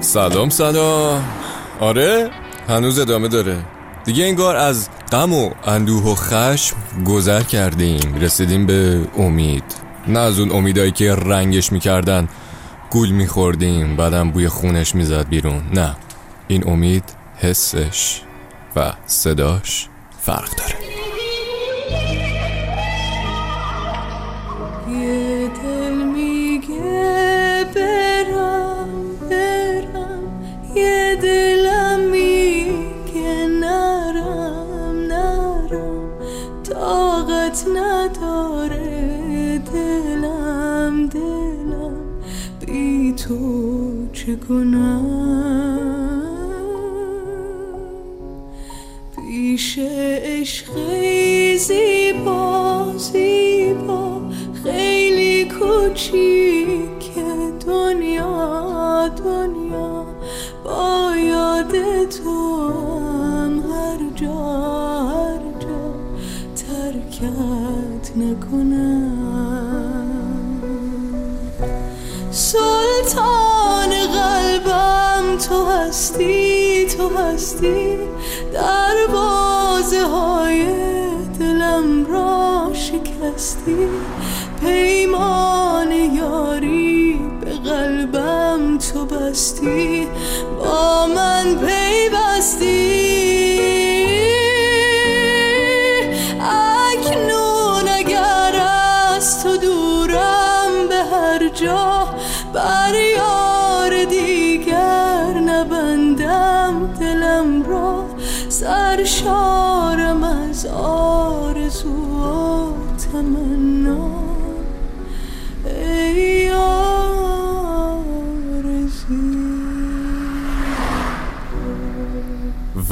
سلام سلام آره هنوز ادامه داره. دیگه انگار از غم و اندوه و خشم گذر کردیم. رسیدیم به امید. نه از اون امیدایی که رنگش می‌کردن گول میخوردیم. بعدم بوی خونش می‌زد بیرون. نه این امید حسش و صداش فرق داره. کوچیک دنیا دنیا با یاد تو هم هر جا هر جا ترکت نکنم. سلطان قلبم تو هستی تو هستی. دروازه های دلم را شکستی. پیمان تو بستی با من پیوستی؟ اکنون اگر از تو دورم به هر جا بر یار دیگر نبندم دلم را. سرشارم از آرزو و تمنا.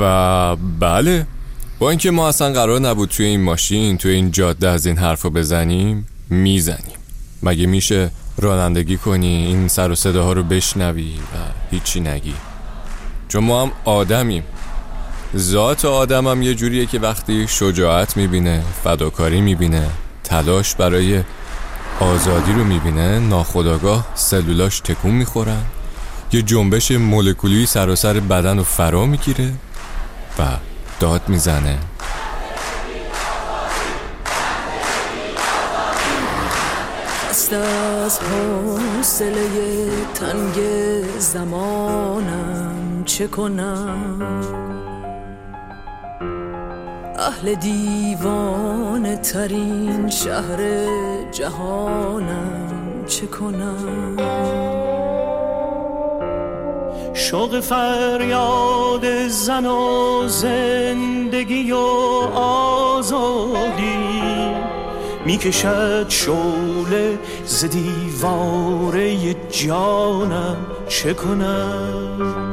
و بله. با اینکه ما اصلا قرار نبود توی این ماشین توی این جاده از این حرفو بزنیم می‌زنیم. مگه میشه رانندگی کنی این سر و صداها رو بشنوی و هیچی نگی؟ چون ما هم آدمیم. ذات آدم هم یه جوریه که وقتی شجاعت می‌بینه فداکاری می‌بینه تلاش برای آزادی رو می‌بینه ناخداگاه سلولاش تکون می‌خورن یه جنبش مولکولی سراسر بدن رو فرا می‌گیره. و داد می‌زنه. خسته از حوصله تنگ زمانم چه کنم؟ اهل دیوانه ترین شهر جهانم چه کنم؟ شوق فریاد زن و زندگی و آزادی می‌کشد شوله ز دیواره جانم. چه کنم؟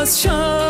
از شهر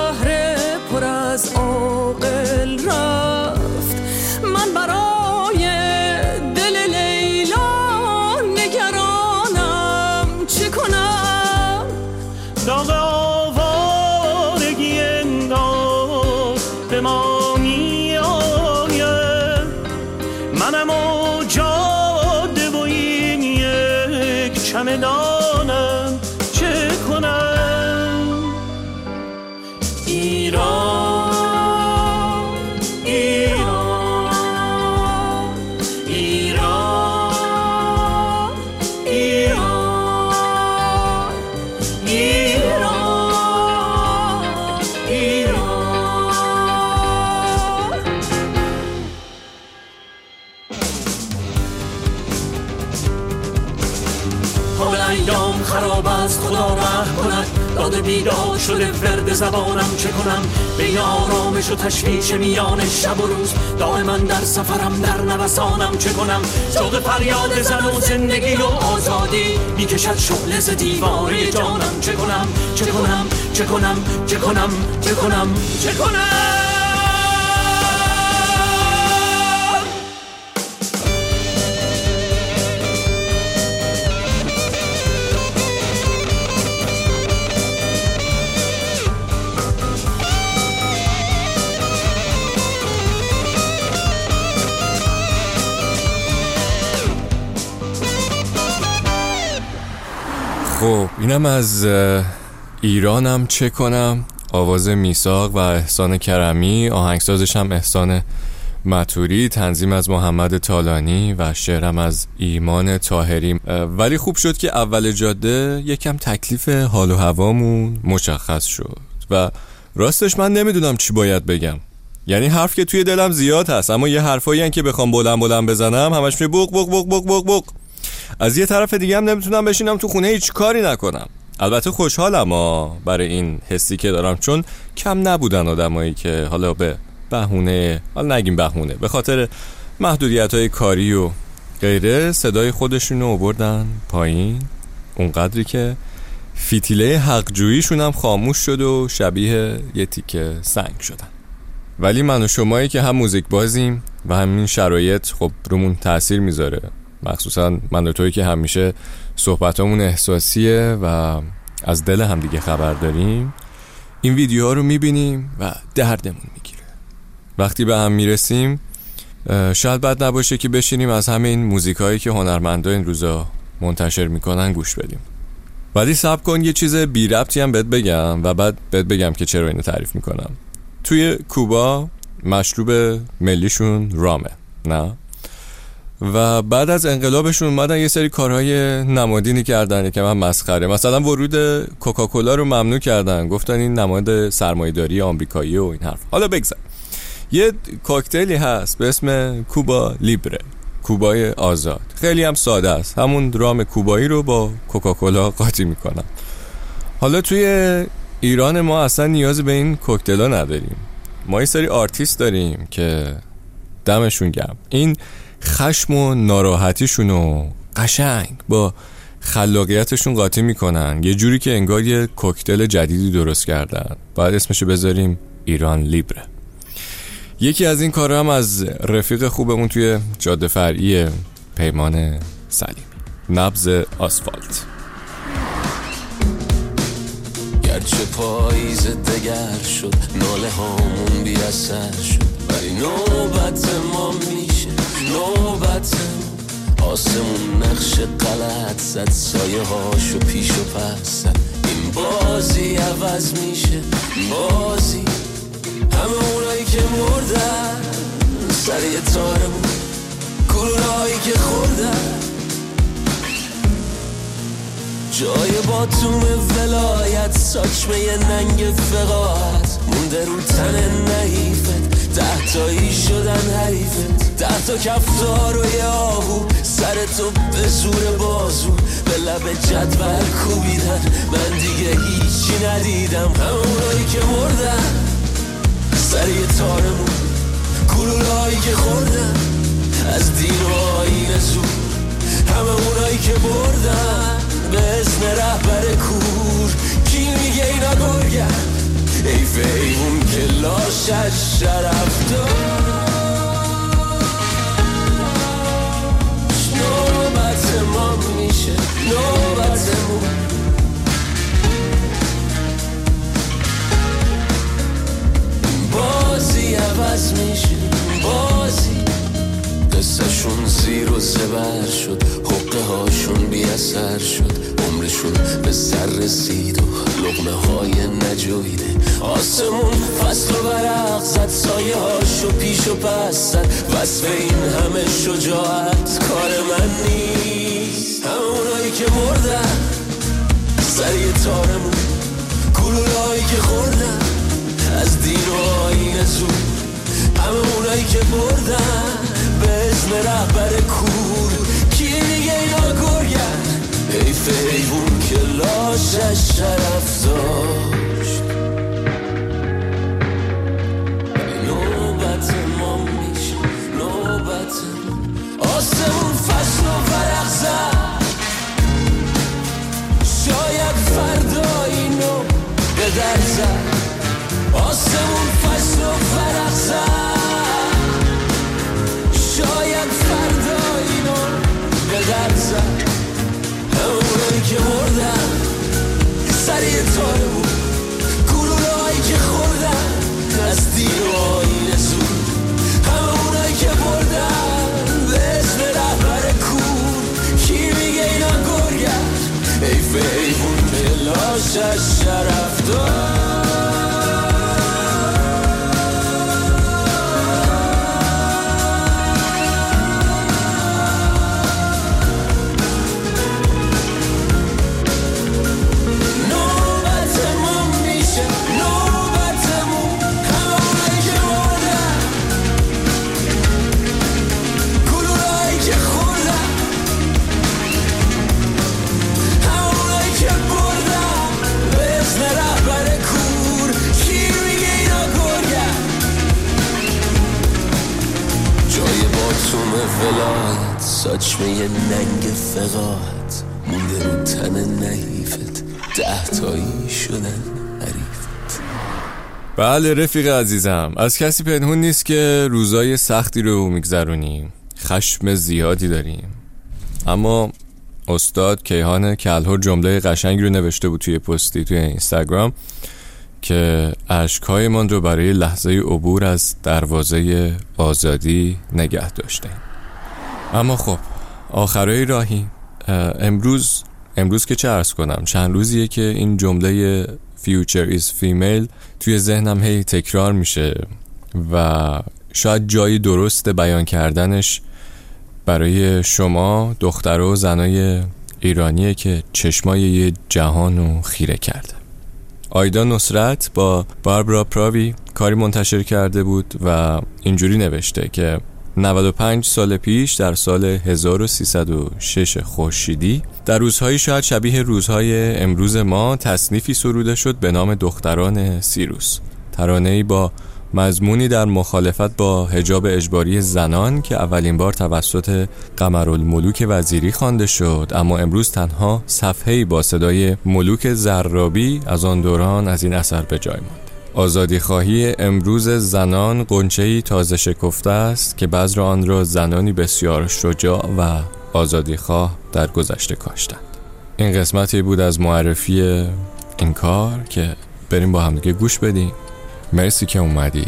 شده ورد زبانم چه کنم؟ بین آرامش و تشویش میان شب و روز. دائما در سفرم در نوسانم چه کنم؟ ذوق فریاد زن و زندگی و آزادی. می‌کشد شعله ز دیواره جانم. چه کنم؟ چه کنم؟ چه کنم؟ چه کنم؟ چه کنم؟ چه کنم؟ خب اینم از ایرانم چه کنم. آواز میساق و احسان کرمی آهنگسازش هم احسان متوری تنظیم از محمد تالانی و شعرم از ایمان تاهری ولی خوب شد که اول جاده یکم تکلیف حال و هوامون مشخص شد. و راستش من نمی‌دونم چی باید بگم. یعنی حرف که توی دلم زیاد هست اما یه حرفایی که بخوام بلند بلند بزنم همش می بوق بوق بوق بوق بوق بوق. از یه طرف دیگه هم نمی‌تونم بشینم تو خونه هیچ کاری نکنم. البته خوشحالم ها برای این حسی که دارم چون کم نبودن آدمایی که حالا به بهونه حالا نگیم بهونه به خاطر محدودیت های کاری و غیره صدای خودشون رو بردن پایین. اونقدری که فیتیله حقجوییشون هم خاموش شد و شبیه یه تیکه سنگ شدن. ولی من و شمایی که هم موزیک بازیم و همین شرایط خب رومون تاثیر می‌ذاره. مخصوصا من توی که همیشه صحبتامون احساسیه و از دل هم دیگه خبر داریم. این ویدیوها رو می‌بینیم و دردمون می‌گیره. وقتی به هم می‌رسیم شاید بد نباشه که بشینیم از همه این موزیک هایی که هنرمندا این روزا منتشر می‌کنن گوش بدیم. ولی سب کن یه چیز بی ربطی هم بهت بگم و بعد بهت بگم که چرا اینو تعریف می‌کنم. توی کوبا مشروب ملیشون رامه نه؟ و بعد از انقلابشون اومدن یه سری کارهای نمادینی کردن که من مسخره. مثلا ورود کوکاکولا رو ممنوع کردن. گفتن این نماد سرمایه‌داری آمریکایی و این حرف. حالا بگذار یه کوکتلی هست به اسم کوبا لیبره کوبای آزاد. خیلی هم ساده است. همون رام کوبایی رو با کوکاکولا قاطی می‌کنم حالا توی ایران ما اصلا نیاز به این کوکتلا نداریم. ما یه سری آرتیست داریم که دمشون گرم این خشم و ناراحتیشون رو قشنگ با خلاقیتشون قاطی می‌کنن. یه جوری که انگار یه کوکتل جدیدی درست کردن. باید اسمشو بذاریم ایران لیبره. یکی از این کارها هم از رفیق خوبمون توی جاده فرعی پیمان سلیمی نبز آسفالت. گرچه پاییز دگر شد ناله هامون بی اثر شد. ولی نوبت ما میشه نوبت. آسمون نقش غلط زد سایه هاشو پیش و پس این بازی عوض میشه بازی. همه اونایی که مردن سر یه تارمون گلولایی که خوردن. جای باتوم ولایت ساچمه ننگ فقاعت مونده رو تن نحیفت. ده شدن حریفت ده تا کفتار و یه آهو. سر تو به زور بازو. به لب جدول کوبیدن. من دیگه هیچی ندیدم. همونایی که مردن. سر یه تارمون. گلولایی که خوردن. از دین و آین زود همه اونایی که بردن. به اسم رهبر کور. کی میگه اینا گرگن؟ ای ایمون که لاشش شرف داشت نوبت ما میشه. نوبتمون بازی عوض میشه. بازی. قصهشون زیر و زبر شد. حقه هاشون بی اثر شد. عمرشون به سر رسید و لغمه های نجویده. آسمون فصل و برق زد سایه هاشو پیش و پس زد. وصف این همه شجاعت کار من نیست. همه اونایی که مردن سری تارمون گلولایی که خوردن از دین و آین زود همه اونایی که بردن به اسم رهبر کور. کی دیگه اینا گرگن؟ حیف حیوون که لاشش شرف داشت ای فیمون تلاشش شرف دار ساچمه ننگ فقاعت مونده رو تن نحیفت ده تایی شدن حریفت. بله رفیق عزیزم از کسی پنهون نیست که روزای سختی رو میگذرونیم. خشم زیادی داریم. اما استاد کیهان کلهر جمله قشنگی رو نوشته بود توی پستی توی اینستاگرام که اشکهایمان رو برای لحظه عبور از دروازه آزادی نگه داشتیم اما خب آخرای راهی اه، امروز امروز که چه ارز کنم؟ چند روزیه که این جمله future is female توی ذهنم هی تکرار میشه و شاید جایی درست بیان کردنش برای شما دختر و زنای ایرانیه که چشمای یه جهان رو خیره کرده. آیدا نصرت با باربرا پراوی کاری منتشر کرده بود و اینجوری نوشته که 95 سال پیش در سال 1306 خورشیدی در روزهایی شاید شبیه روزهای امروز ما تصنیفی سروده شد به نام دختران سیروس. ترانه‌ای با مضمونی در مخالفت با حجاب اجباری زنان که اولین بار توسط قمرالملوک وزیری خوانده شد اما امروز تنها صفحه‌ای با صدای ملوک زرابی از آن دوران از این اثر به جای ماند آزادی خواهی امروز زنان قنچه‌ای تازه شکفته است که بذر آن را زنانی بسیار شجاع و آزادی خواه در گذشته کاشتند. این قسمتی بود از معرفی این کار که بریم با همدیگه گوش بدیم. مرسی که اومدی.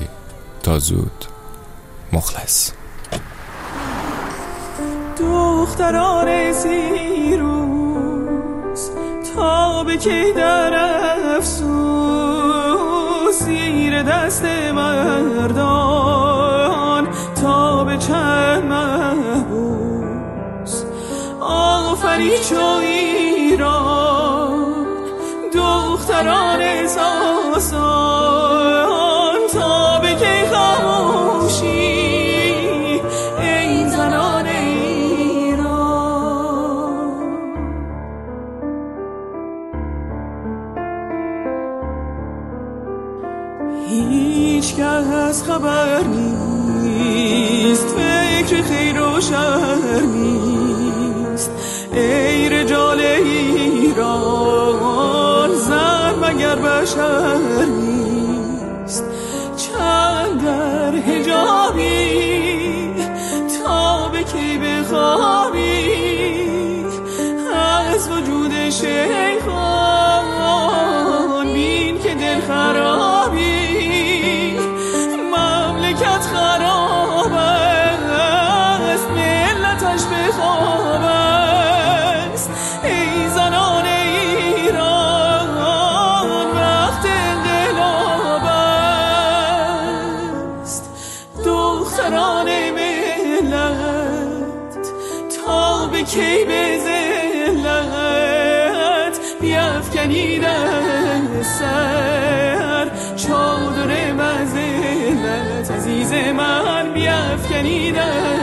تا زود. مخلص. دختران سیروس تا به کی در افسوس زیر دست مردان تا به چند محبوس. آفری چو ایران دختران ساسان. ای رجال ایران زن مگر بشر نیست؟ چند در هجابی تا به کی بخوابی؟ بیفکنید